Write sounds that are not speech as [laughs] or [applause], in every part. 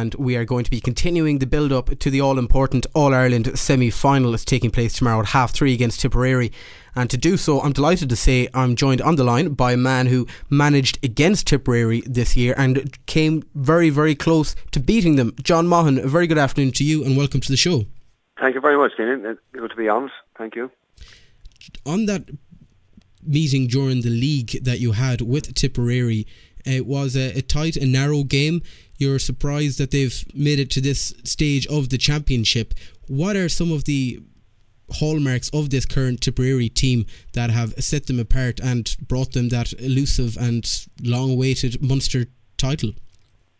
and we are going to be continuing the build up to the all important All Ireland semi final that's taking place tomorrow at half three against Tipperary. And to do so, I'm delighted to say I'm joined on the line by a man who managed against Tipperary this year and came very, very close to beating them. John Maughan, a very good afternoon to you and welcome to the show. Thank you very much, Dean. Uh, good to be on. Thank you. On that meeting during the league that you had with Tipperary, it was a, a tight and narrow game you're surprised that they've made it to this stage of the championship. What are some of the hallmarks of this current Tipperary team that have set them apart and brought them that elusive and long-awaited Munster title?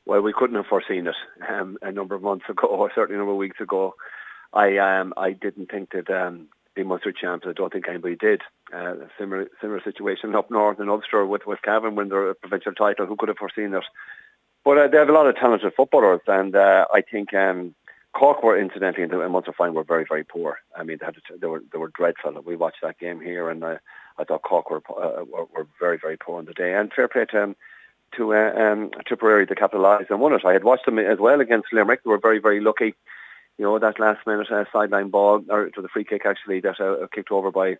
Well, we couldn't have foreseen it um, a number of months ago, or certainly a number of weeks ago. I um, I didn't think that um, the Munster champs. I don't think anybody did. Uh, similar similar situation up north in Ulster with with Cavan when they're a provincial title. Who could have foreseen that? But uh, they have a lot of talented footballers, and uh, I think um, Cork were incidentally in the Munster final were very very poor. I mean, they, had to, they were they were dreadful. We watched that game here, and uh, I thought Cork were, uh, were, were very very poor on the day. And fair play to um, to uh, um, Tipperary to capitalise and won it. I had watched them as well against Limerick. They were very very lucky. You know that last minute uh, sideline ball or to the free kick actually that uh, kicked over by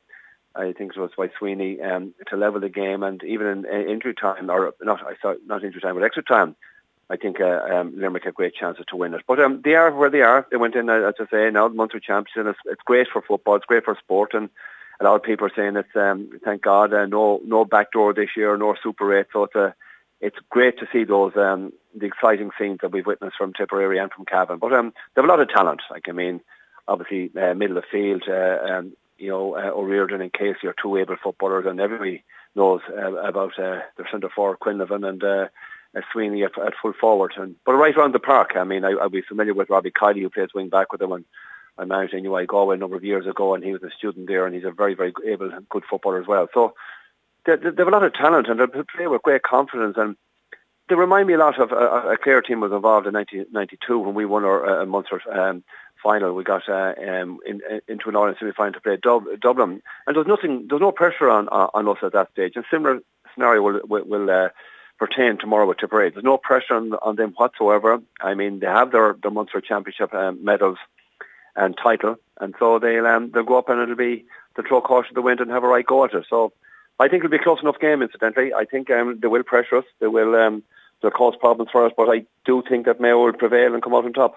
I think it was by Sweeney um, to level the game, and even in uh, injury time, or not, I saw not injury time, but extra time, I think uh, um, Limerick had great chances to win it. But um, they are where they are. They went in, uh, as I say, now the Munster champions. It's, it's great for football. It's great for sport. And a lot of people are saying it's, um, thank God, uh, no no backdoor this year, no Super 8. So it's, a, it's great to see those um, the exciting scenes that we've witnessed from Tipperary and from Cavan. But um, they have a lot of talent. Like, I mean, obviously, uh, middle of field, uh, um, you know, uh, O'Riordan and Casey are two able footballers, and everybody knows uh, about uh, their centre forward, Quinlivan, and uh, uh, Sweeney at, at, full forward. And but right around the park, I mean, I, I'll be familiar with Robbie Kiely, who plays wing back with them, and I managed NUI Galway a number of years ago, and he was a student there, and he's a very, very able and good footballer as well. So they, they have a lot of talent, and they play with great confidence, and they remind me a lot of uh, a Clare team was involved in 1992 when we won our uh, Munster um, final. We got uh, um, in, in, into an Ireland semi-final to play Dub- Dublin, and there's nothing, there's no pressure on on us at that stage. And similar scenario will will, will uh, pertain tomorrow with Tipperary. There's no pressure on, on them whatsoever. I mean, they have their, their Munster Championship um, medals and title, and so they'll um, they'll go up and it'll be the throw caution to the wind and have a right go at it. So I think it'll be a close enough game. Incidentally, I think um, they will pressure us. They will um, they'll cause problems for us, but I do think that Mayo will prevail and come out on top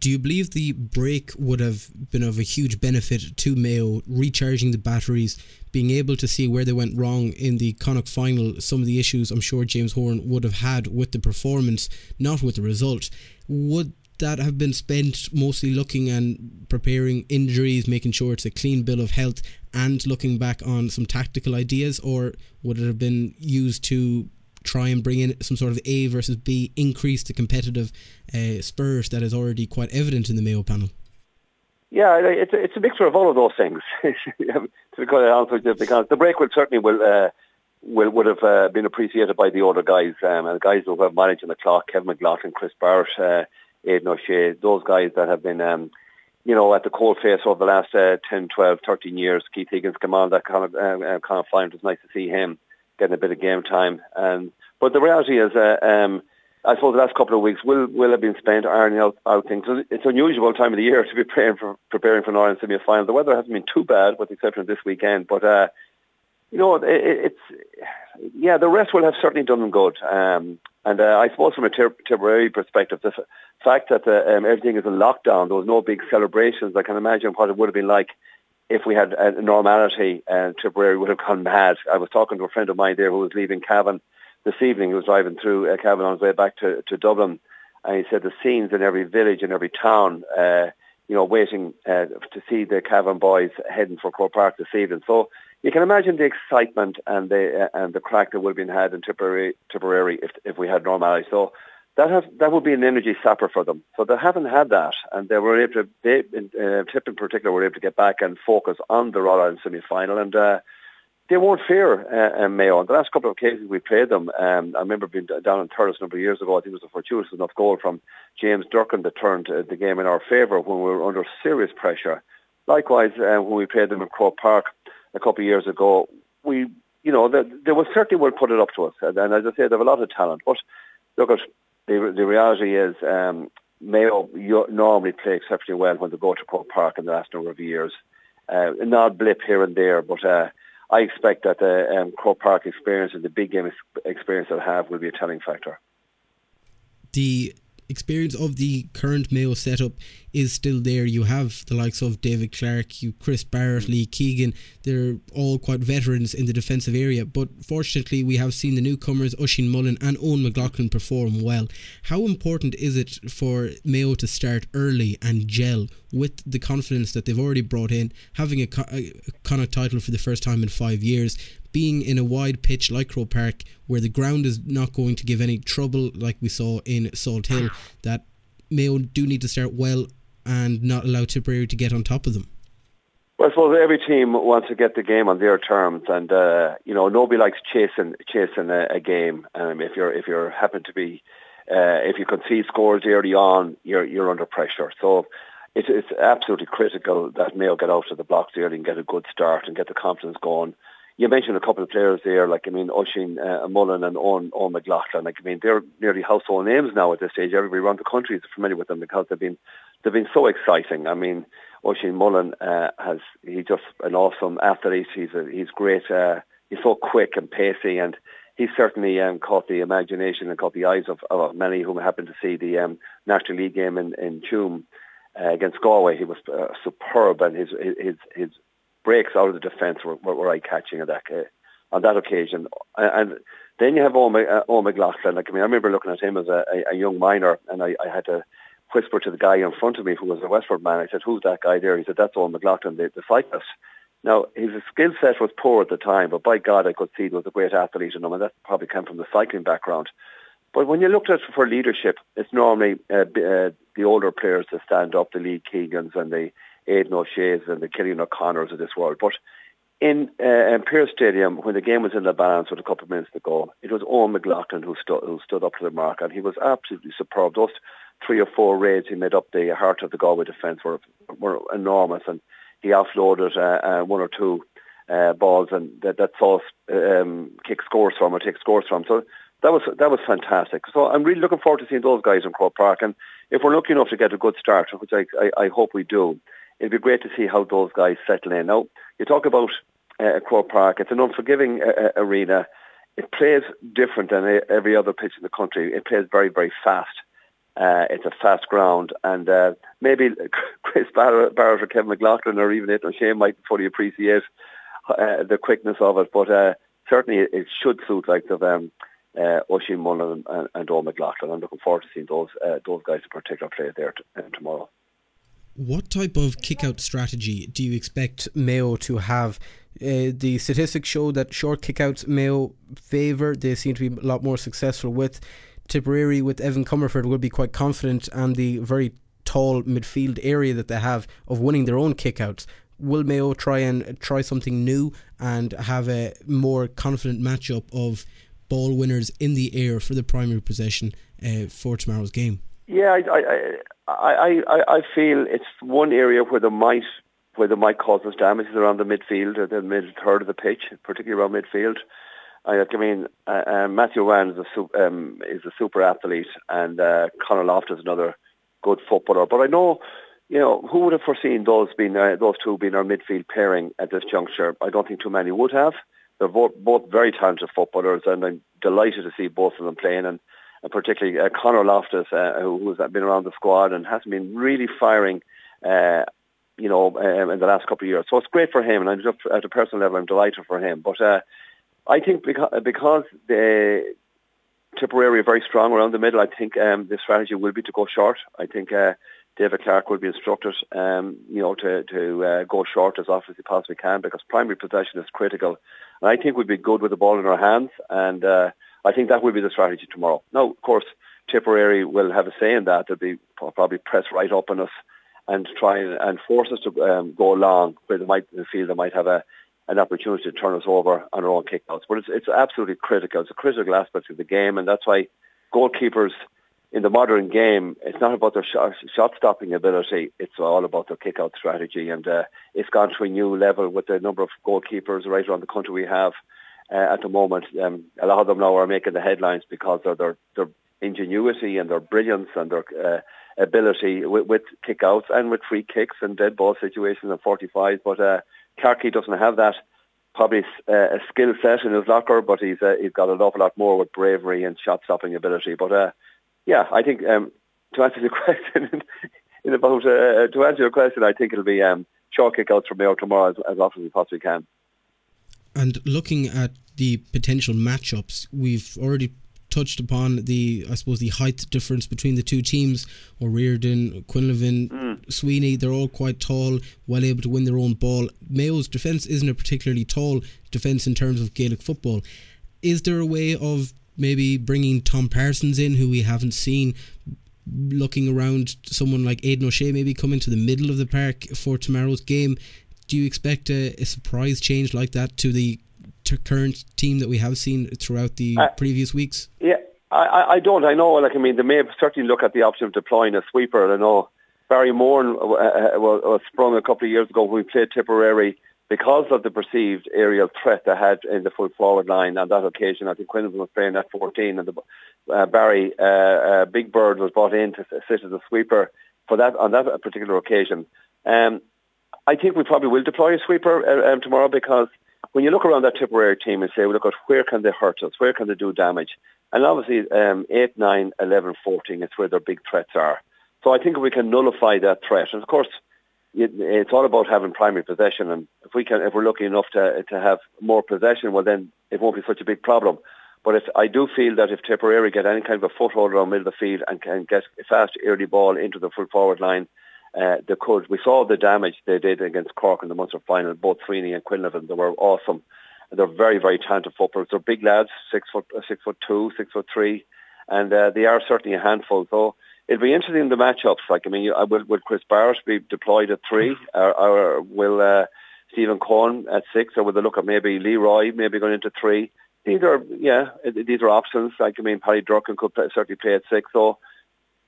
do you believe the break would have been of a huge benefit to Mayo, recharging the batteries, being able to see where they went wrong in the Connacht final, some of the issues I'm sure James Horan would have had with the performance, not with the result? Would that have been spent mostly looking and preparing injuries, making sure it's a clean bill of health, and looking back on some tactical ideas, or would it have been used to try and bring in some sort of A versus B, increase the competitive uh, that is already quite evident in the Mayo panel? Yeah, it's a, it's a mixture of all of those things. [laughs] to be quite honest with because the break will certainly will uh, will would have uh, been appreciated by the older guys um, and the guys who have managed in the clock, Kevin McLaughlin, Chris Barrett, uh, Aidan O'Shea, those guys that have been um, you know, at the cold face over the last uh, 10, 12, 13 years. Keith Higgins on that kind of, uh, kind of fine. It was nice to see him getting a bit of game time. And but the reality is, uh, um, I suppose the last couple of weeks will will have been spent ironing out, out things. It's an unusual time of the year [laughs] to be preparing for preparing for an Ireland semi final. The weather hasn't been too bad, with the exception of this weekend. But uh, you know, it, it's yeah, the rest will have certainly done them good. Um, and uh, I suppose from a Tipperary perspective, the f- fact that uh, um, everything is in lockdown, there was no big celebrations. I can imagine what it would have been like if we had a normality. Uh, Tipperary would have gone mad. I was talking to a friend of mine there who was leaving Cavan this evening. He was driving through uh, Cavan on his way back to, to Dublin, and he said the scenes in every village and every town, uh, you know, waiting uh, to see the Cavan boys heading for Croke Park this evening. So you can imagine the excitement and the uh, and the crack that would have been had in Tipperary, Tipperary if if we had normality. So that has that would be an energy sapper for them. So they haven't had that, and they were able to. They, uh, Tip in particular were able to get back and focus on the All Ireland semi final, and uh, they won't fear uh, um, Mayo. The last couple of occasions we played them, um, I remember being down in Thurles a number of years ago. I think it was a fortuitous enough goal from James Durkin that turned uh, the game in our favour when we were under serious pressure. Likewise, uh, when we played them in Croke Park a couple of years ago, we, you know, they, they will certainly will put it up to us. And, and as I say, they have a lot of talent. But look, at the the reality is um, Mayo normally play exceptionally well when they go to Croke Park in the last number of years. Uh, an odd blip here and there, but uh, I expect that the um, Croke Park experience and the big game experience they'll have will be a telling factor. The experience of the current Mayo setup is still there. You have the likes of David Clarke, you Chris Barrett, mm. Lee Keegan. They're all quite veterans in the defensive area. But fortunately, we have seen the newcomers Oisin Mullin and Eoghan McLaughlin perform well. How important is it for Mayo to start early and gel with the confidence that they've already brought in, having a, a Connacht title for the first time in five years, being in a wide pitch like Croke Park, where the ground is not going to give any trouble, like we saw in Salthill, that Mayo do need to start well and not allow Tipperary to get on top of them. Well, I suppose every team wants to get the game on their terms, and uh, you know nobody likes chasing chasing a, a game. Um, if you're if you're happen to be uh, if you concede scores early on, you're you're under pressure. So it's it's absolutely critical that Mayo get out of the blocks early and get a good start and get the confidence going you mentioned a couple of players there, like I mean, Oisin uh, Mullin and Eoghan, Eoghan McLaughlin. Like I mean, they're nearly household names now at this stage. Everybody around the country is familiar with them because they've been they've been so exciting. I mean, Oisin Mullin uh, has he's just an awesome athlete. He's a, he's great. Uh, he's so quick and pacey, and he's certainly um, caught the imagination and caught the eyes of, of many who happened to see the um, National League game in in Tuam. Uh, against Galway, he was uh, superb, and his his his breaks out of the defence were, were, were eye-catching on that, uh, on that occasion. And, then you have Eoghan, uh, McLaughlin. Like, I mean, I remember looking at him as a, a, a young minor, and I, I had to whisper to the guy in front of me who was a Westport man. I said, who's that guy there? He said, that's Eoghan McLaughlin, the, the cyclist. Now, his skill set was poor at the time, but by God, I could see he was a great athlete in him, and that probably came from the cycling background. But when you looked at for leadership, it's normally uh, uh, the older players that stand up, the Lee Keegans and the Aidan O'Shea's and the Cillian O'Connors of this world. But in, uh, Stadium, when the game was in the balance with a couple of minutes to go, it was Eoghan McLaughlin who, stu- who stood up to the mark, and he was absolutely superb. Those three or four raids he made up the heart of the Galway defence were were enormous, and he offloaded uh, uh, one or two uh, balls, and that, that saw us um, kick scores from or take scores from. So that was that was fantastic. So I'm really looking forward to seeing those guys in Croke Park, and if we're lucky enough to get a good start, which I, I, I hope we do, it'd be great to see how those guys settle in. Now, you talk about uh, Croke Park. It's an unforgiving uh, uh, arena. It plays different than every other pitch in the country. It plays very, very fast. Uh, it's a fast ground, and uh, maybe [laughs] Chris Barrett, Barrett, or Kevin McLaughlin or even Aidan O'Shea might fully appreciate uh, the quickness of it. But uh, certainly, it should suit like the um, uh, Oisin Mullin and, and McLaughlin. I'm looking forward to seeing those uh, those guys in particular play there t- uh, tomorrow. What type of kick-out strategy do you expect Mayo to have? Uh, the statistics show that short kickouts Mayo favour. They seem to be a lot more successful with Tipperary. With Evan Comerford, will be quite confident and the very tall midfield area that they have of winning their own kickouts. Will Mayo try and try something new and have a more confident matchup of ball winners in the air for the primary possession uh, for tomorrow's game? Yeah, I, I, I, I, feel it's one area where there might where there might cause us damage is around the midfield or the mid third of the pitch, particularly around midfield. I, mean, uh, uh, Matthew Ruane is a um, is a super athlete, and uh, Conor Loft is another good footballer. But I know, you know, who would have foreseen those being uh, those two being our midfield pairing at this juncture? I don't think too many would have. They're both both very talented footballers, and I'm delighted to see both of them playing. And particularly uh, Conor Loftus, uh, who's been around the squad and has been really firing, uh, you know, um, in the last couple of years. So it's great for him, and I'm just at a personal level, I'm delighted for him. But uh, I think because, because the Tipperary are very strong around the middle, I think um, the strategy will be to go short. I think uh, David Clarke will be instructed, um, you know, to to uh, go short as often as he possibly can because primary possession is critical. And I think we'd be good with the ball in our hands and. Uh, I think that will be the strategy tomorrow. Now, of course, Tipperary will have a say in that. They'll be probably press right up on us and try and force us to um, go along where they might feel they might have a, an opportunity to turn us over on our own kickouts. But it's, it's absolutely critical. It's a critical aspect of the game, and that's why goalkeepers in the modern game, it's not about their shot, stopping ability. It's all about their kick out strategy, and uh, it's gone to a new level with the number of goalkeepers right around the country we have uh, at the moment. Um, a lot of them now are making the headlines because of their, they're ingenuity and their brilliance and their uh, ability with, with kick-outs and with free kicks and dead ball situations and 45. But uh, Clarkey doesn't have that probably uh, a skill set in his locker, but he's uh, he's got an awful lot more with bravery and shot stopping ability. But uh, yeah, I think um, to answer the [laughs] question in about uh, to answer your question, I think it'll be um, short kickouts from Mayo tomorrow as, as often as we possibly can. And looking at the potential matchups, we've already touched upon the, I suppose, the height difference between the two teams. O'Riordan, Quinlivan, mm. Sweeney, they're all quite tall, well able to win their own ball. Mayo's defence isn't a particularly tall defence in terms of Gaelic football. Is there a way of maybe bringing Tom Parsons in, who we haven't seen, looking around someone like Aidan O'Shea maybe coming to the middle of the park for tomorrow's game? Do you expect a, a surprise change like that to the current team that we have seen throughout the uh, previous weeks? Yeah, I, I don't. I know. Like I mean, they may certainly look at the option of deploying a sweeper. I know Barry Moran uh, uh, was, was sprung a couple of years ago when we played Tipperary because of the perceived aerial threat they had in the full forward line on that occasion. I think Quinlan was playing at 14 and the, uh, Barry uh, uh, Big Bird was brought in to sit as a sweeper for that on that particular occasion. Um, I think we probably will deploy a sweeper uh, um, tomorrow because when you look around that Tipperary team and say, look at where can they hurt us, where can they do damage, and obviously um, 8, 9, 11, 14 is where their big threats are. So I think we can nullify that threat. And of course, it's all about having primary possession, and if we can, if we're lucky enough to to have more possession, well then it won't be such a big problem. But if I do feel that if Tipperary get any kind of a foothold around middle of the field and can get a fast early ball into the full forward line, uh, they could. We saw the damage they did against Cork in the Munster final. Both Sweeney and Quinlivan, they were awesome. They're very, very talented footballers. They're big lads, six foot, uh, six foot two, six foot three, and uh, they are certainly a handful. So it'll be interesting the matchups. Like I mean, I will, will Chris Barrett be deployed at three, or, or will uh, Stephen Coen at six, or will they look at maybe Leroy maybe going into three? These are yeah, these are options. Like I mean, Paddy Durcan could play, certainly play at six. So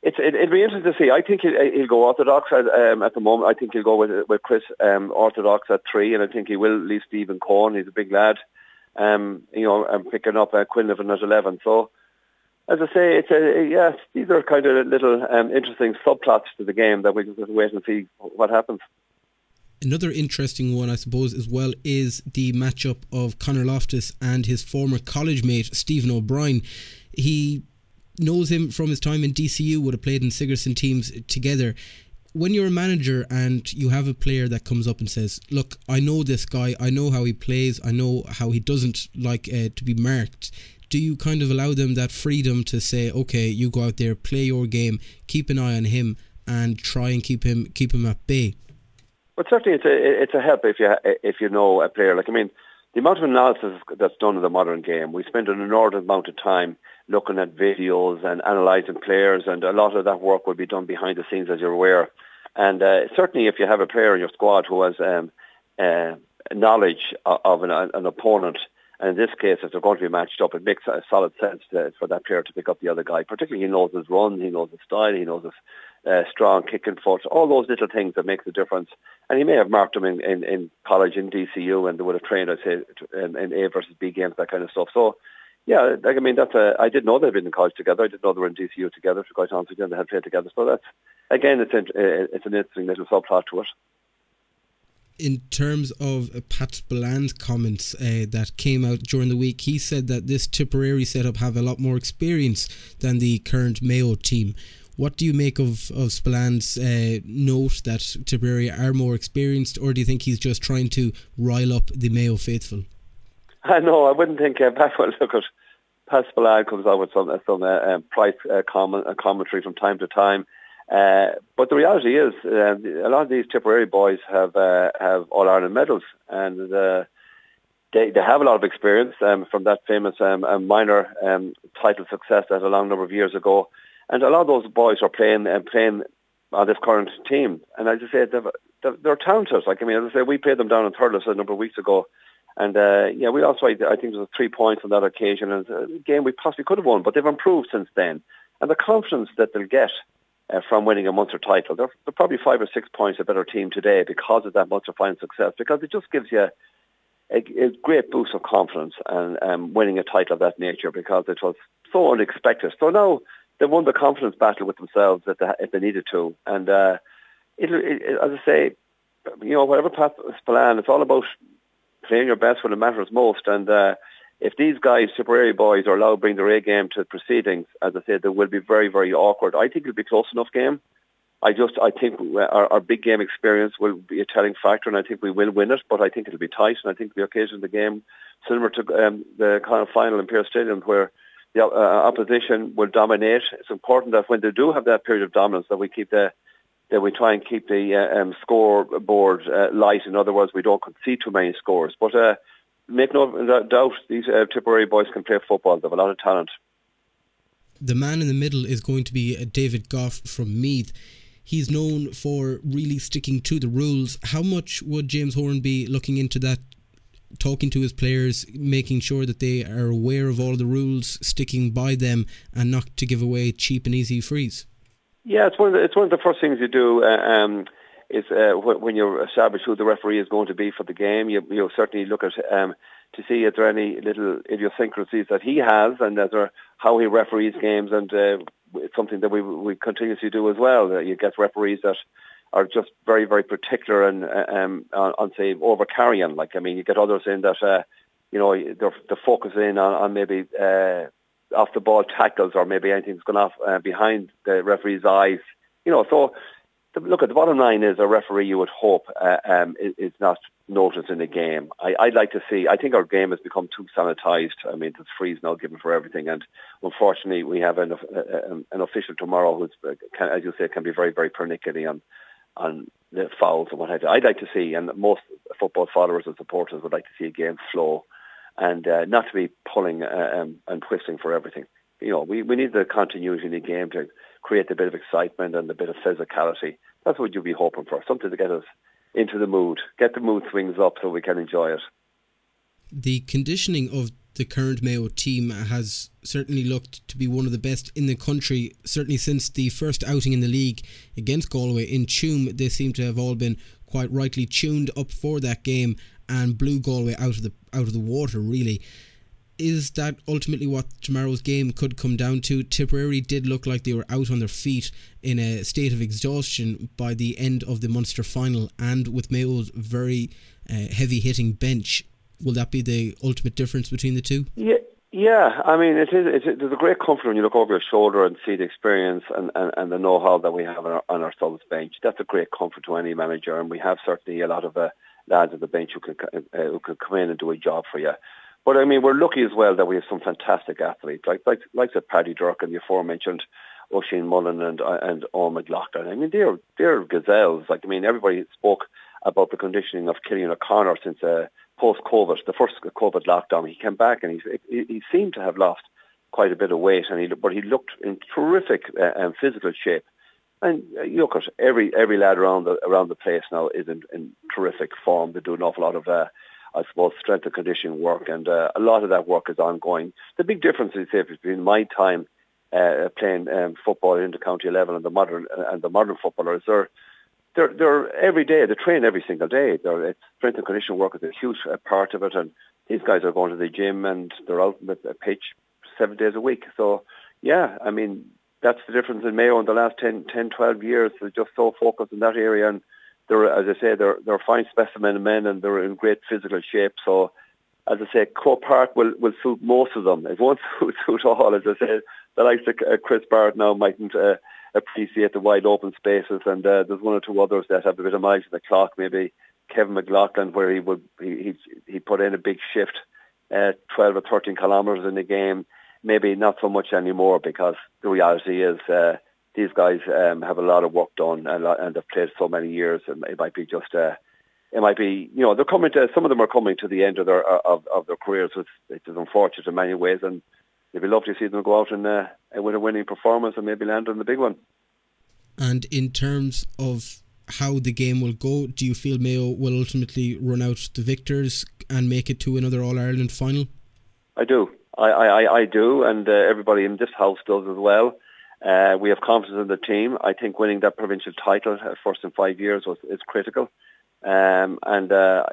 it's it, will be interesting to see. I think he'll, he'll go orthodox at, um, at the moment. I think he'll go with with Chris um, orthodox at three, and I think he will leave Stephen Coen. He's a big lad, um, you know, and picking up uh, Quinlivan at eleven. So, as I say, it's a yes. These are kind of little um, interesting subplots to the game that we just have to wait and see what happens. Another interesting one, I suppose, as well, is the matchup of Conor Loftus and his former college mate Stephen O'Brien. He knows him from his time in DCU, would have played in Sigerson teams together. When you're a manager and you have a player that comes up and says, "Look, I know this guy. I know how he plays. I know how he doesn't like uh, to be marked." Do you kind of allow them that freedom to say, "Okay, you go out there, play your game, keep an eye on him, and try and keep him keep him at bay"? Well, certainly it's a it's a help if you if you know a player. Like I mean, the amount of analysis that's done in the modern game, we spend an inordinate amount of time looking at videos and analysing players, and a lot of that work will be done behind the scenes, as you're aware. And uh, certainly, if you have a player in your squad who has um, uh, knowledge of an, an, opponent, and in this case, if they're going to be matched up, it makes a solid sense to, for that player to pick up the other guy. Particularly, he knows his run, he knows his style, he knows his uh, strong kicking foot, all those little things that make the difference. And he may have marked them in, in, in college, in DCU, and they would have trained, I'd say, in, in A versus B games, that kind of stuff. So yeah, like, I mean, that's a, I didn't know they'd been in college together. I didn't know they were in DCU together, to quite honest with you, they had played together. So that's, again, it's, an, it's an interesting little subplot to it. In terms of uh, Pat Spillane's comments uh, that came out during the week, he said that this Tipperary setup have a lot more experience than the current Mayo team. What do you make of, of Spillan's uh, note that Tipperary are more experienced, or do you think he's just trying to rile up the Mayo faithful? I know. I wouldn't think uh, [laughs] Pat will look at Pat Spillane comes out with some uh, some uh, um, price uh, comment, uh, commentary from time to time. Uh, but the reality is, uh, a lot of these Tipperary boys have have All Ireland medals, and they they have a lot of experience um, from that famous um, minor um, title success that a long number of years ago. And a lot of those boys are playing and playing on this current team. And as I say, they're, they're talented. Like I mean, as I say, we played them down in Thurles a number of weeks ago and uh, yeah, we also, I think there was three points on that occasion, and a game we possibly could have won, but they've improved since then. And the confidence that they'll get uh, from winning a Munster title, they're, they're, probably five or six points a better team today because of that Munster final success, because it just gives you a, a great boost of confidence and um, winning a title of that nature because it was so unexpected. So now they won the confidence battle with themselves if they, if they needed to. And uh, it, it, as I say, you know, whatever path is planned, it's all about playing your best when it matters most. And uh, if these guys, Tipperary boys, are allowed to bring their A game to proceedings, as I said, they will be very, very awkward. I think it'll be close enough game. I just, I think our, our big game experience will be a telling factor, and I think we will win it. But I think it'll be tight, and I think the occasion of the game, similar to um, the Connacht final in Pearse Stadium, where the uh, opposition will dominate. It's important that when they do have that period of dominance, that we keep the that we try and keep the uh, um, scoreboard uh, light. In other words, we don't concede too many scores. But uh, make no doubt, these uh, Tipperary boys can play football. They have a lot of talent. The man in the middle is going to be uh, David Gough from Meath. He's known for really sticking to the rules. How much would James Horan be looking into that talking to his players, making sure that they are aware of all the rules, sticking by them, and not to give away cheap and easy frees. Yeah, it's one of the, it's one of the first things you do. Uh, um, is uh, when you establish who the referee is going to be for the game. You you certainly look at um, to see if there are any little idiosyncrasies that he has, and as there, how he referees games, and uh, it's something that we we continuously do as well. You get referees that are just very very particular and uh, um, on, on say over carrying. Like I mean, you get others in that uh, you know they're, they're focusing on, on maybe. Uh, off the ball tackles or maybe anything's gone off uh, behind the referee's eyes. You know, so the, look at the bottom line is a referee you would hope uh, um, is, is, not noticed in the game. I, would like to see. I think our game has become too sanitised. I mean, there's frees now given for everything, and unfortunately, we have an, uh, um, an official tomorrow who's, uh, as you say, can be very, very pernickety on on the fouls and what have you. I'd like to see, and most football followers and supporters would like to see a game flow and uh, not to be pulling uh, um, and twisting for everything. You know, we, we need the continuity in the game to create a bit of excitement and a bit of physicality. That's what you'd be hoping for, something to get us into the mood, get the mood swings up so we can enjoy it. The conditioning of the current Mayo team has certainly looked to be one of the best in the country. Certainly since the first outing in the league against Galway in Tuam, they seem to have all been quite rightly tuned up for that game and blew Galway out of the out of the water. Really, is that ultimately what tomorrow's game could come down to? Tipperary did look like they were out on their feet in a state of exhaustion by the end of the Munster final, and with Mayo's very uh, heavy hitting bench, will that be the ultimate difference between the two? Yeah. Yeah, I mean, it is. It's, there's a great comfort when you look over your shoulder and see the experience and, and, and the know-how that we have on our, on our bench. That's a great comfort to any manager, and we have certainly a lot of uh, lads at the bench who could uh, who could come in and do a job for you. But I mean, we're lucky as well that we have some fantastic athletes like like like the Paddy Durcan, the aforementioned Oisin Mullin and uh, and Eoghan McLaughlin. I mean, they're they're gazelles. Like I mean, everybody spoke about the conditioning of Cillian O'Connor since uh, post COVID, the first COVID lockdown. He came back and he he seemed to have lost quite a bit of weight, and he but he looked in terrific uh, physical shape. And uh, you look at every every lad around the around the place now is in, in terrific form. They do an awful lot of, uh, I suppose, strength and conditioning work, and uh, a lot of that work is ongoing. The big difference, is say, between my time uh, playing um, football in the county level and the modern uh, and the modern footballers, they're they're they're every day. They train every single day. They're, it's strength and conditioning work is a huge uh, part of it, and these guys are going to the gym and they're out on the pitch seven days a week. So yeah, I mean that's the difference in Mayo in the last 10, 10 12 years. They're just so focused in that area, and they're, as I say, they're they're fine specimen of men, and they're in great physical shape. So, as I say, Croke Park will, will suit most of them. It won't [laughs] suit, suit all. As I say, the likes of uh, Chris Barrett now mightn't uh, appreciate the wide open spaces, and uh, there's one or two others that have a bit of miles in the clock. Maybe Kevin McLaughlin, where he would he he, he put in a big shift, uh, 12 or 13 kilometres in the game maybe not so much anymore because the reality is uh, these guys um, have a lot of work done and, and they've played so many years and it might be just uh, it might be you know they're coming to some of them are coming to the end of their of, of their careers which is unfortunate in many ways and it'd be lovely to see them go out and uh, with a winning performance and maybe land on the big one. And in terms of how the game will go, do you feel Mayo will ultimately run out the victors and make it to another All Ireland final? I do. I, I, I do, and uh, everybody in this house does as well. Uh, we have confidence in the team. I think winning that provincial title uh, first in five years was is critical. Um, and uh,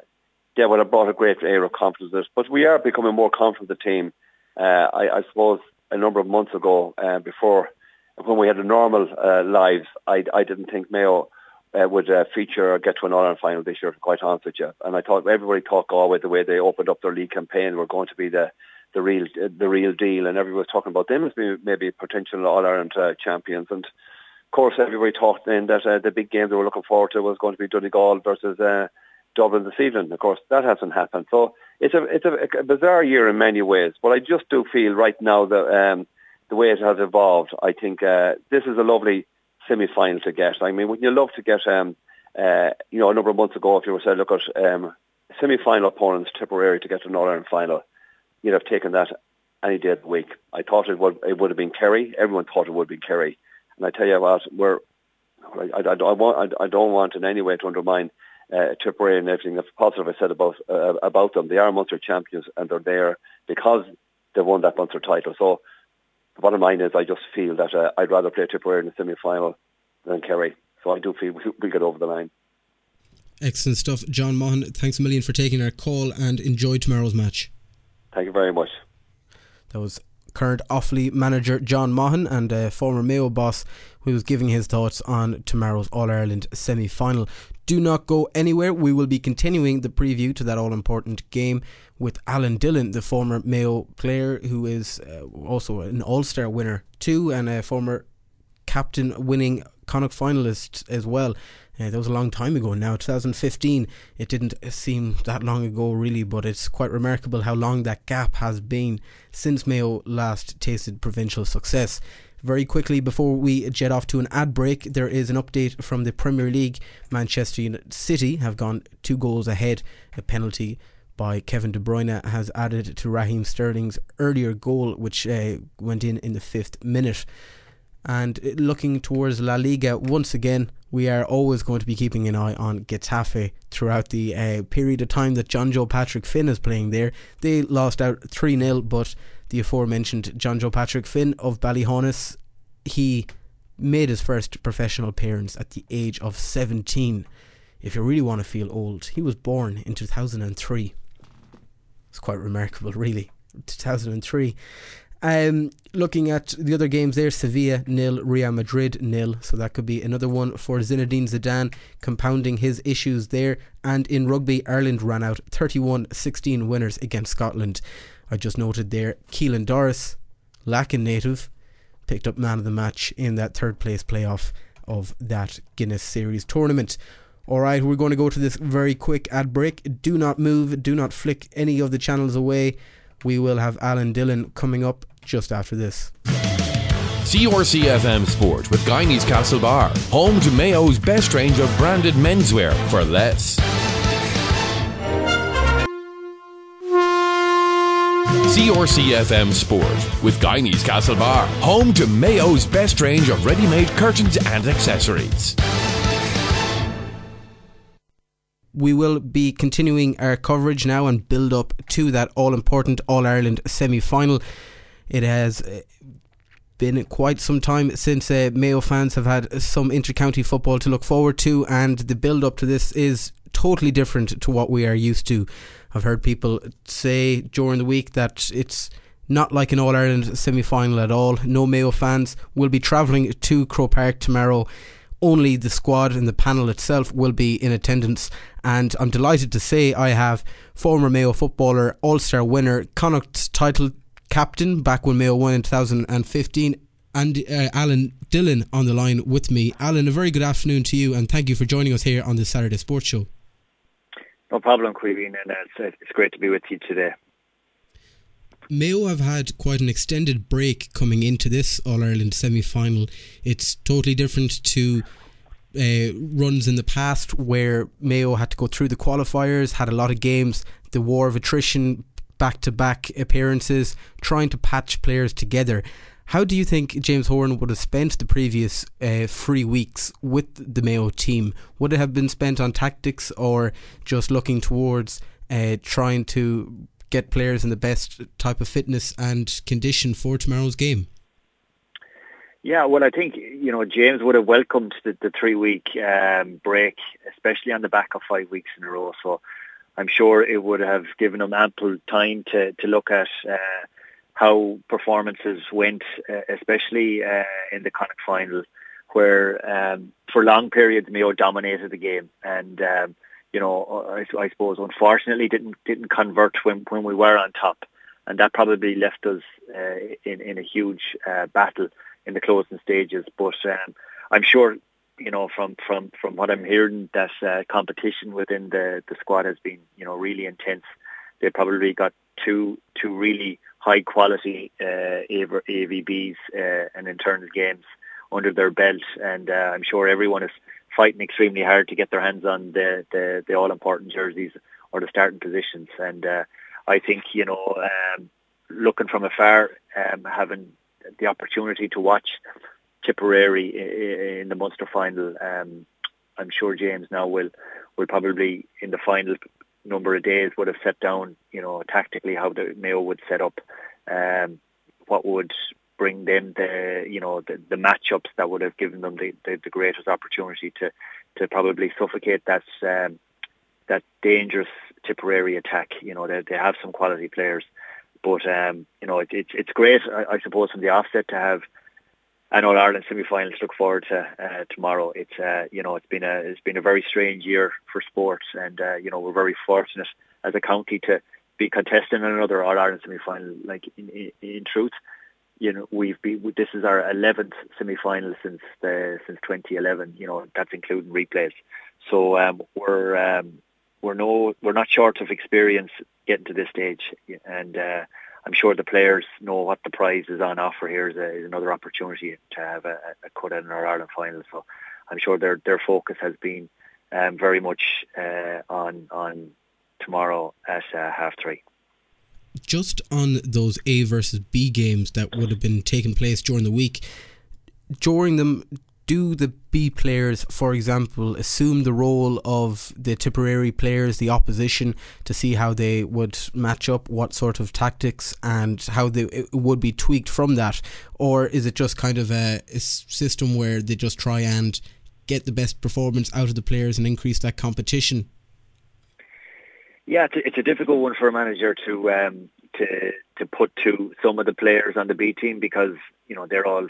yeah, well, it brought a great air of confidence. But we are becoming more confident the team. Uh, I, I suppose a number of months ago, uh, before when we had a normal uh, lives, I, I didn't think Mayo uh, would uh, feature or get to an All-Ireland final this year, quite honest with you. And I thought everybody thought Galway, the way they opened up their league campaign, were going to be the the real the real deal, and everybody was talking about them as being maybe potential All Ireland uh, champions. And of course, everybody talked then that uh, the big game they were looking forward to was going to be Donegal versus uh, Dublin this evening. Of course, that hasn't happened. So it's a it's a, a bizarre year in many ways. But I just do feel right now that um, the way it has evolved, I think uh, this is a lovely semi-final to get. I mean, would you love to get, um, uh, you know, a number of months ago, if you were saying, look at um, semi-final opponents Tipperary to get to an All-Ireland final, you'd have taken that any day of the week. I thought it would, it would have been Kerry. Everyone thought it would be Kerry. And I tell you what, we're, I, I, I, want, I, I don't want in any way to undermine uh, Tipperary and everything that's positive I said about uh, about them. They are Munster champions and they're there because they won that Munster title. So the bottom line is I just feel that uh, I'd rather play Tipperary in the semi-final than Kerry. So I do feel we, we get over the line. Excellent stuff. John Maughan, thanks a million for taking our call and enjoy tomorrow's match. Thank you very much. That was current Offaly manager John Maughan and uh, former Mayo boss who was giving his thoughts on tomorrow's All Ireland semi final. Do not go anywhere. We will be continuing the preview to that all important game with Alan Dillon, the former Mayo player who is uh, also an All Star winner too, and a former captain winning Connacht finalist as well. Uh, that was a long time ago now, 2015. It didn't seem that long ago, really, but it's quite remarkable how long that gap has been since Mayo last tasted provincial success. Very quickly, before we jet off to an ad break, there is an update from the Premier League. Manchester City have gone two goals ahead. A penalty by Kevin De Bruyne has added to Raheem Sterling's earlier goal, which uh, went in in the fifth minute. And looking towards La Liga, once again, we are always going to be keeping an eye on Getafe throughout the uh, period of time that John Joe Patrick Finn is playing there. They lost out 3 0, but the aforementioned John Joe Patrick Finn of Ballyhaunis, he made his first professional appearance at the age of 17. If you really want to feel old, he was born in 2003. It's quite remarkable, really. 2003. Um, looking at the other games there, Sevilla nil, Real Madrid nil. So that could be another one for Zinedine Zidane, compounding his issues there. And in rugby, Ireland ran out 31 16 winners against Scotland. I just noted there, Caelan Doris, Lacken native, picked up man of the match in that third place playoff of that Guinness Series tournament. All right, we're going to go to this very quick ad break. Do not move, do not flick any of the channels away. We will have Alan Dillon coming up just after this. CRCFM Sport with Guineys Castlebar, home to Mayo's best range of branded menswear for less. CRCFM Sport with Guineys Castlebar, home to Mayo's best range of ready-made curtains and accessories we will be continuing our coverage now and build up to that all important All Ireland semi final. It has uh, been quite some time since uh, Mayo fans have had some inter-county football to look forward to, and the build-up to this is totally different to what we are used to. I've heard people say during the week that it's not like an All Ireland semi final at all. No Mayo fans will be travelling to Croke Park tomorrow. Only the squad and the panel itself will be in attendance. And I'm delighted to say I have former Mayo footballer, All Star winner, Connacht title captain back when Mayo won in 2015. And uh, Alan Dillon on the line with me. Alan, a very good afternoon to you, and thank you for joining us here on the Saturday Sports Show. No problem, Queeveen, and it's, it's great to be with you today. Mayo have had quite an extended break coming into this All Ireland semi final. It's totally different to uh, runs in the past where Mayo had to go through the qualifiers, had a lot of games, the war of attrition back to back appearances, trying to patch players together. How do you think James Horan would have spent the previous uh, three weeks with the Mayo team? Would it have been spent on tactics or just looking towards uh, trying to get players in the best type of fitness and condition for tomorrow's game? Yeah, well, I think you know James would have welcomed the, the three week um, break, especially on the back of five weeks in a row. So I'm sure it would have given him ample time to, to look at uh, how performances went, uh, especially uh, in the Connacht final, where um, for long periods Mayo dominated the game, and um, you know I, I, suppose unfortunately didn't didn't convert when when we were on top, and that probably left us uh, in in a huge uh, battle in the closing stages. But um, I'm sure you know from from from what I'm hearing that uh, competition within the the squad has been you know really intense. They probably got two two really high quality uh, AVBs uh, and internal games under their belt, and uh, I'm sure everyone is fighting extremely hard to get their hands on the the, the all important jerseys or the starting positions. And uh, I think you know, um, looking from afar, um, having the opportunity to watch Tipperary in the Munster final, um, I'm sure James now will will probably in the final number of days would have set down, you know, tactically how the Mayo would set up, um, what would bring them the, you know, the, the matchups that would have given them the, the, the greatest opportunity to, to probably suffocate that um, that dangerous Tipperary attack. You know, they, they have some quality players, but um, you know, it, it's it's great, I, I suppose, from the offset to have an All Ireland semi-final to look forward to uh, tomorrow. It's uh, you know it's been a it's been a very strange year for sports, and uh, you know we're very fortunate as a county to be contesting another All Ireland semi-final. Like in, in, in truth, you know we've been this is our 11th semi-final since the since 2011. You know that's including replays. So um, we're um, we're no we're not short of experience getting to this stage, and uh, I'm sure the players know what the prize is on offer here is, a, is another opportunity to have a, a cut in our Ireland final. So I'm sure their their focus has been um, very much uh, on on tomorrow at uh, half three. Just on those A versus B games that would have been taking place during the week, during them, do the B players, for example, assume the role of the Tipperary players, the opposition, to see how they would match up, what sort of tactics, and how they would be tweaked from that, or is it just kind of a, a system where they just try and get the best performance out of the players and increase that competition? Yeah, it's a, it's a difficult one for a manager to um, to to put to some of the players on the B team because you know they're all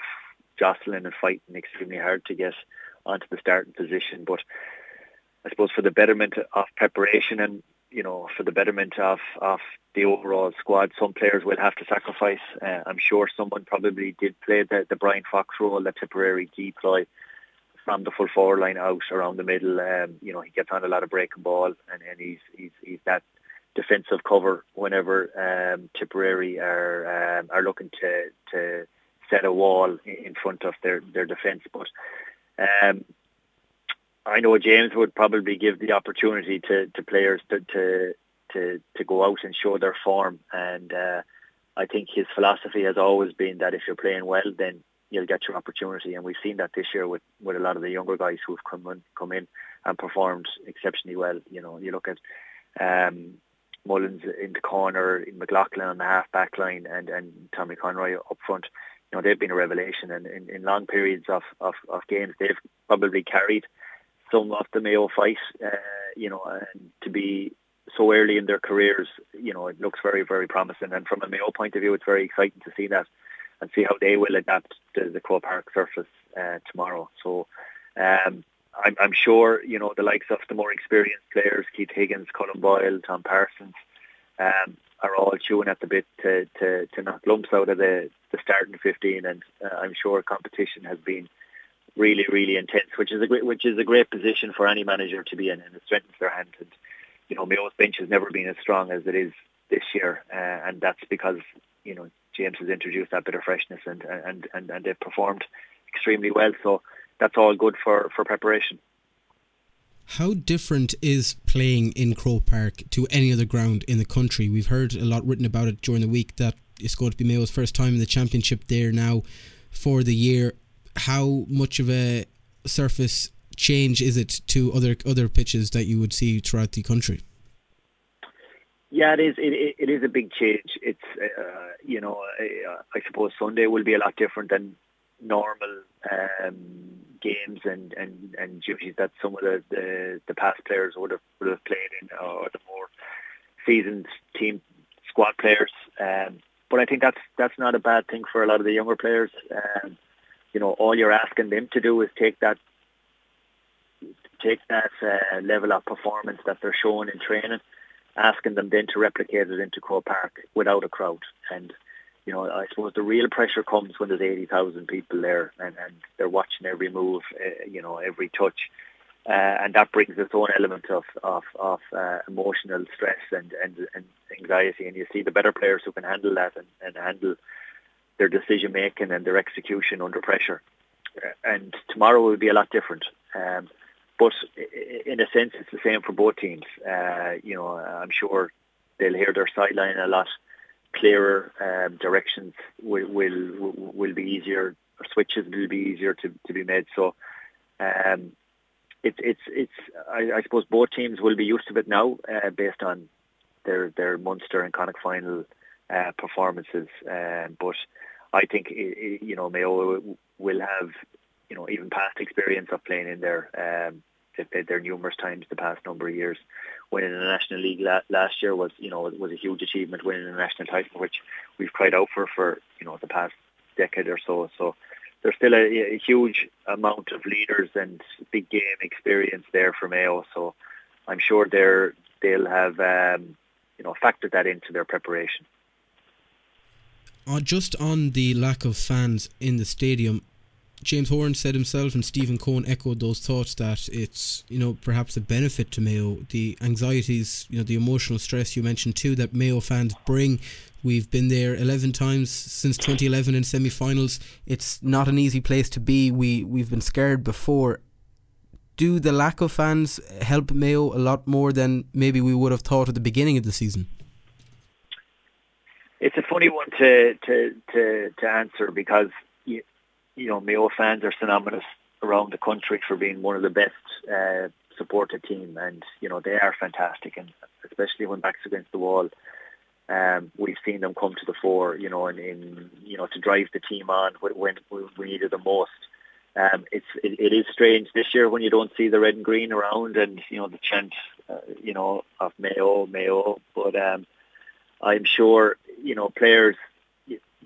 jostling and fighting extremely hard to get onto the starting position. But I suppose for the betterment of preparation and you know for the betterment of of the overall squad, some players will have to sacrifice. Uh, I'm sure someone probably did play the, the Brian Fox role that Tipperary deploy from the full forward line out around the middle. Um, you know he gets on a lot of breaking ball and, and he's he's he's that defensive cover whenever um, Tipperary are um, are looking to to set a wall in front of their, their defence. But um, I know James would probably give the opportunity to, to players to, to to to go out and show their form. And uh, I think his philosophy has always been that if you're playing well, then you'll get your opportunity. And we've seen that this year with, with a lot of the younger guys who've come in, come in and performed exceptionally well. You know, you look at um, Mullins in the corner, in McLaughlin on the half back line, and, and Tommy Conroy up front know, they've been a revelation and in, in long periods of, of, of games they've probably carried some of the Mayo fight, uh, you know, and to be so early in their careers, you know, it looks very, very promising. And from a Mayo point of view, it's very exciting to see that and see how they will adapt to the Croke Park surface uh, tomorrow. So um, I'm, I'm sure, you know, the likes of the more experienced players, Keith Higgins, Colin Boyle, Tom Parsons, um, are all chewing at the bit to, to, to knock lumps out of the, the starting 15 and uh, I'm sure competition has been really, really intense, which is a great, which is a great position for any manager to be in and it strengthens their hand. And, you know, Mayo's bench has never been as strong as it is this year uh, and that's because, you know, James has introduced that bit of freshness and, and, and, and they've performed extremely well. So that's all good for, for preparation. How different is playing in Croke Park to any other ground in the country? We've heard a lot written about it during the week that it's going to be Mayo's first time in the championship there now for the year. How much of a surface change is it to other other pitches that you would see throughout the country? Yeah, it is. It, it is a big change. It's uh, you know, I, I suppose Sunday will be a lot different than normal um, games and, and, and duties that some of the, the, the past players would have would have played in, or the more seasoned team squad players. Um, but I think that's that's not a bad thing for a lot of the younger players. Um, you know, all you're asking them to do is take that take that uh, level of performance that they're showing in training, asking them then to replicate it into Croke Park without a crowd. And you know, I suppose the real pressure comes when there's 80,000 people there and, and they're watching every move, uh, you know, every touch. Uh, and that brings its own element of of, of uh, emotional stress and, and, and anxiety. And you see the better players who can handle that and, and handle their decision making and their execution under pressure. Uh, and tomorrow will be a lot different. Um, but in a sense, it's the same for both teams. Uh, you know, I'm sure they'll hear their sideline a lot clearer. Um, directions will, will will be easier. Switches will be easier to, to be made. So. Um, it's it's it's I, I, suppose both teams will be used to it now uh, based on their their Munster and Connacht final uh, performances. Um, but I think you know Mayo will have you know even past experience of playing in there. Um, they've played there numerous times the past number of years. Winning the National League la- last year was you know was a huge achievement. Winning the national title, which we've cried out for for you know the past decade or so. So there's still a, a, huge amount of leaders and big game experience there for Mayo. So I'm sure they're they'll have um, you know factored that into their preparation. Uh, just on the lack of fans in the stadium, James Horan said himself, and Stephen Coen echoed those thoughts that it's you know perhaps a benefit to Mayo. The anxieties, you know, the emotional stress you mentioned too that Mayo fans bring We've been there 11 times since 2011 in semi-finals. It's not an easy place to be. We we've been scared before. Do the lack of fans help Mayo a lot more than maybe we would have thought at the beginning of the season? It's a funny one to to to, to answer because you, know Mayo fans are synonymous around the country for being one of the best uh, supported team, and you know they are fantastic, and especially when backs against the wall um, we've seen them come to the fore, you know, and in you know to drive the team on when, we needed them most. Um, it's it, it is strange this year when you don't see the red and green around, and you know the chant, uh, you know, of Mayo, Mayo. But um, I'm sure you know players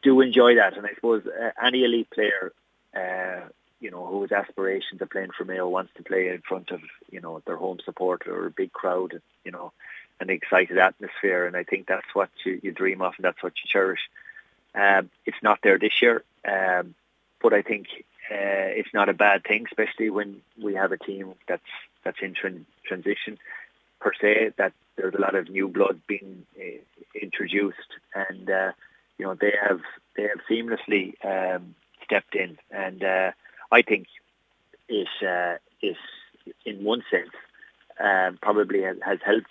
do enjoy that, and I suppose uh, any elite player, uh, you know, who has aspirations of playing for Mayo wants to play in front of you know their home support or a big crowd, you know an excited atmosphere, and I think that's what you, you dream of and that's what you cherish. Um, it's not there this year, um, but I think uh, it's not a bad thing, especially when we have a team that's that's in tran- transition per se. That there's a lot of new blood being uh, introduced, and uh, you know they have they have seamlessly um, stepped in, and uh, I think it uh, is in one sense um, probably has, helped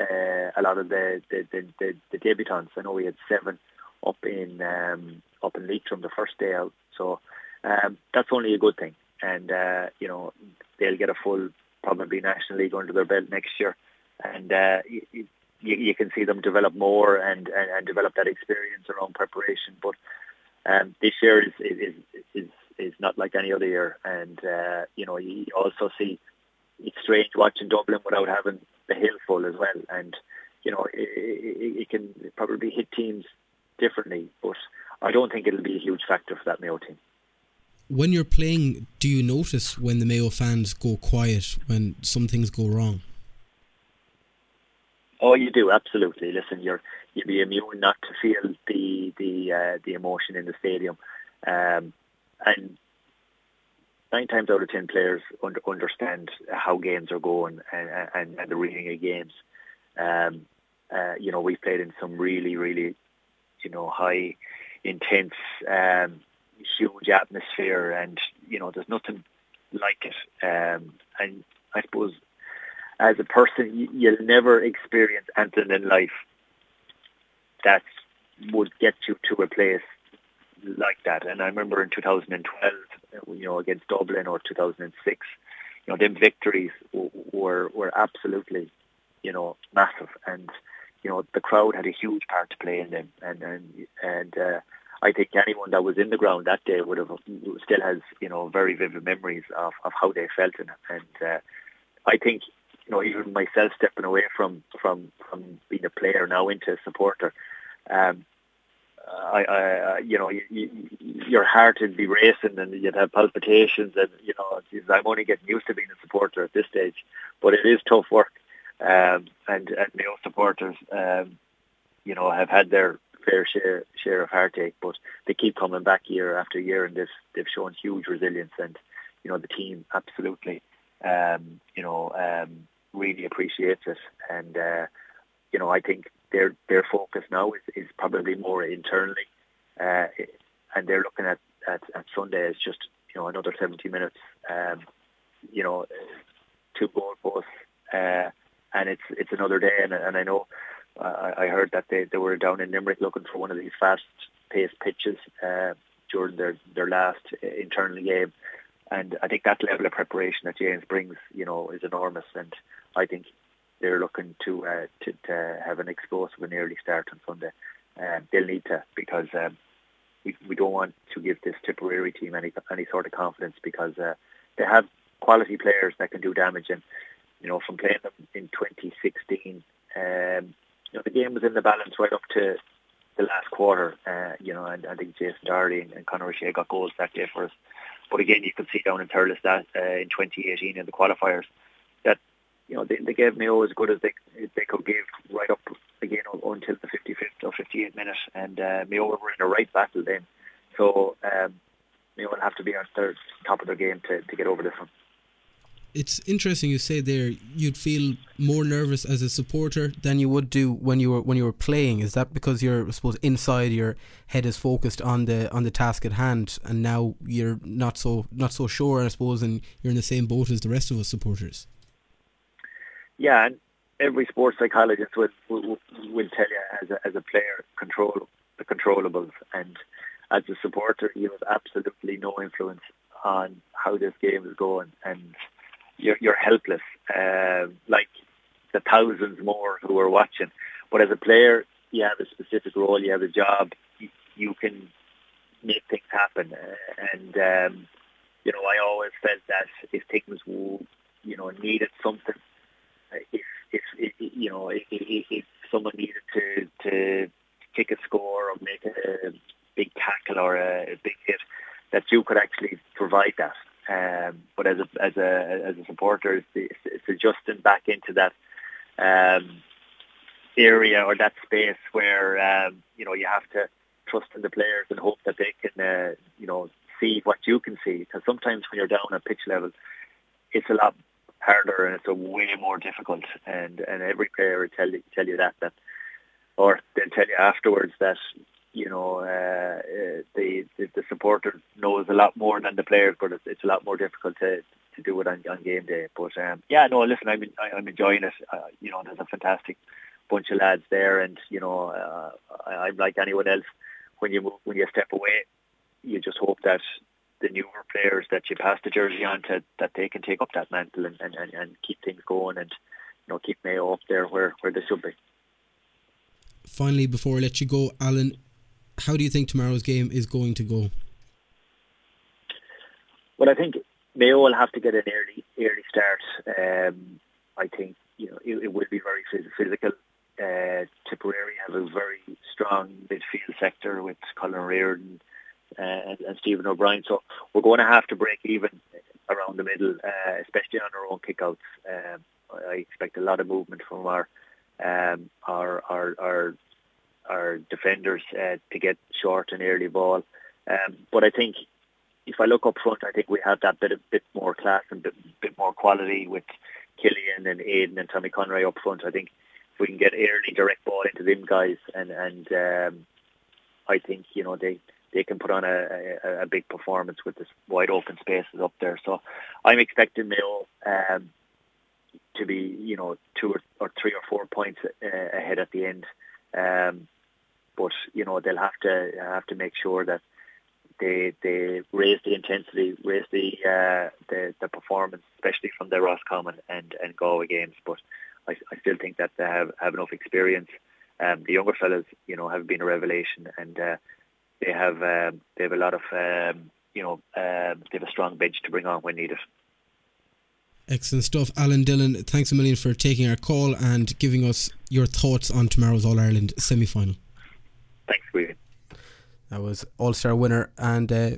uh, a lot of the the, the, the, the debutants. I know we had seven up in um, up in Leitrim the first day out, so um, that's only a good thing. And uh, you know they'll get a full probably national league under their belt next year, and uh, you, you, can see them develop more and, and, and develop that experience around preparation. But um, this year is, is is is not like any other year, and uh, you know you also see it's strange watching Dublin without having the hill full as well. And you know, it, it, it can probably hit teams differently, but I don't think it'll be a huge factor for that Mayo team. When you're playing, do you notice when the Mayo fans go quiet when some things go wrong? Oh, you do absolutely. Listen, you're you'd be immune not to feel the the uh, the emotion in the stadium, um, and nine times out of ten players under, understand how games are going and, and, and the reading of games. Um, uh, you know, we've played in some really, really, you know, high, intense, um, huge atmosphere, and you know, there's nothing like it. Um, and I suppose, as a person, you'll never experience anything in life that would get you to a place like that. And I remember in 2012, you know, against Dublin or 2006, you know, them victories were were absolutely, you know, massive, and you know the crowd had a huge part to play in them, and and and uh, I think anyone that was in the ground that day would have still has you know very vivid memories of, of how they felt. It, and uh, I think you know even myself stepping away from from from being a player now into a supporter. Um, I, I, you know, you, you, your heart would be racing and you'd have palpitations, and you know, I'm only getting used to being a supporter at this stage, but it is tough work. Um, and and Mayo supporters, um, you know, have had their fair share share of heartache, but they keep coming back year after year, and they've they've shown huge resilience, and you know, the team absolutely, um, you know, um, really appreciates it, and uh, you know, I think their their focus now is, is probably more internally, uh, and they're looking at, at, at Sunday as just you know another 70 minutes, um, you know, two goal posts, uh, and it's it's another day, and, and I know uh, I heard that they, they were down in Limerick looking for one of these fast paced pitches uh, during their their last internal game. And I think that level of preparation that James brings, you know, is enormous. And I think they're looking to uh, to, to have an explosive and early start on Sunday. Um, they'll need to because um, we we don't want to give this Tipperary team any any sort of confidence because uh, they have quality players that can do damage. And you know, from playing them in 2016, um, you know, the game was in the balance right up to the last quarter. Uh, you know, and I think Jason Doherty and, and Conor O'Shea got goals that day for us. But again, you could see down in Thurles that uh, in 2018 in the qualifiers that you know, they, they gave Mayo as good as they they could give right up again until the 55th or 58th minute, and uh, Mayo were in a right battle then. So um, Mayo will have to be on their top of their game to, to get over this one. It's interesting you say there you'd feel more nervous as a supporter than you would do when you were when you were playing. Is that because you're I suppose inside your head is focused on the on the task at hand, and now you're not so not so sure, I suppose, and you're in the same boat as the rest of us supporters? Yeah, and every sports psychologist will, will, will tell you as a, as a player, control the controllables. And as a supporter, you have absolutely no influence on how this game is going. And you're, you're helpless, uh, like the thousands more who are watching. But as a player, you have a specific role, you have a job, you, you can make things happen. And, um, you know, I always felt that if things, you know, needed something if, if, if you know if, if, if someone needed to to kick a score or make a big tackle or a, big hit, that you could actually provide that. Um, but as a as a as a supporter, it's, it's adjusting back into that um, area or that space where um, you know you have to trust in the players and hope that they can uh, you know see what you can see. Because sometimes when you're down at pitch level, it's a lot harder and it's a way more difficult. And and every player will tell you tell you that that, or they'll tell you afterwards that you know uh, the, the the supporter knows a lot more than the players, but it's, it's a lot more difficult to to do it on, on game day. But um, yeah, no, listen, I'm I'm enjoying it. Uh, you know, there's a fantastic bunch of lads there, and you know, uh, I, I'm like anyone else. When you when you step away, you just hope that the newer players that you pass the jersey on to that they can take up that mantle and, and, and, keep things going and you know keep Mayo up there where, where they should be. Finally, before I let you go, Alan, how do you think tomorrow's game is going to go? Well, I think Mayo will have to get an early early start. Um, I think you know it, it will be very physical. Uh, Tipperary have a very strong midfield sector with Colin Reardon, uh, and, and Stephen O'Brien. So we're going to have to break even around the middle, uh, especially on our own kickouts. Um, I expect a lot of movement from our um, our, our our our defenders uh, to get short and early ball. Um, but I think if I look up front, I think we have that bit of bit more class and bit, bit more quality with Cillian and Aidan and Tommy Conroy up front. I think if we can get early direct ball into them guys, and and um, I think you know they they can put on a, a, a big performance with this wide open spaces up there. So I'm expecting Mayo um, to be, you know, two or, or three or four points uh, ahead at the end. Um, but you know they'll have to have to make sure that they they raise the intensity, raise the uh, the, the performance, especially from the Roscommon and and Galway games. But I, I still think that they have have enough experience. Um, the younger fellas, you know, have been a revelation, and uh, they have um, they have a lot of um, you know um, they have a strong bench to bring on when needed. Excellent stuff, Alan Dillon. Thanks a million for taking our call and giving us your thoughts on tomorrow's All Ireland semi final. Thanks, William. That was All Star winner and uh,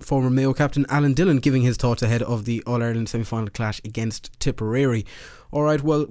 former Mayo captain Alan Dillon giving his thoughts ahead of the All Ireland semi final clash against Tipperary. All right, well,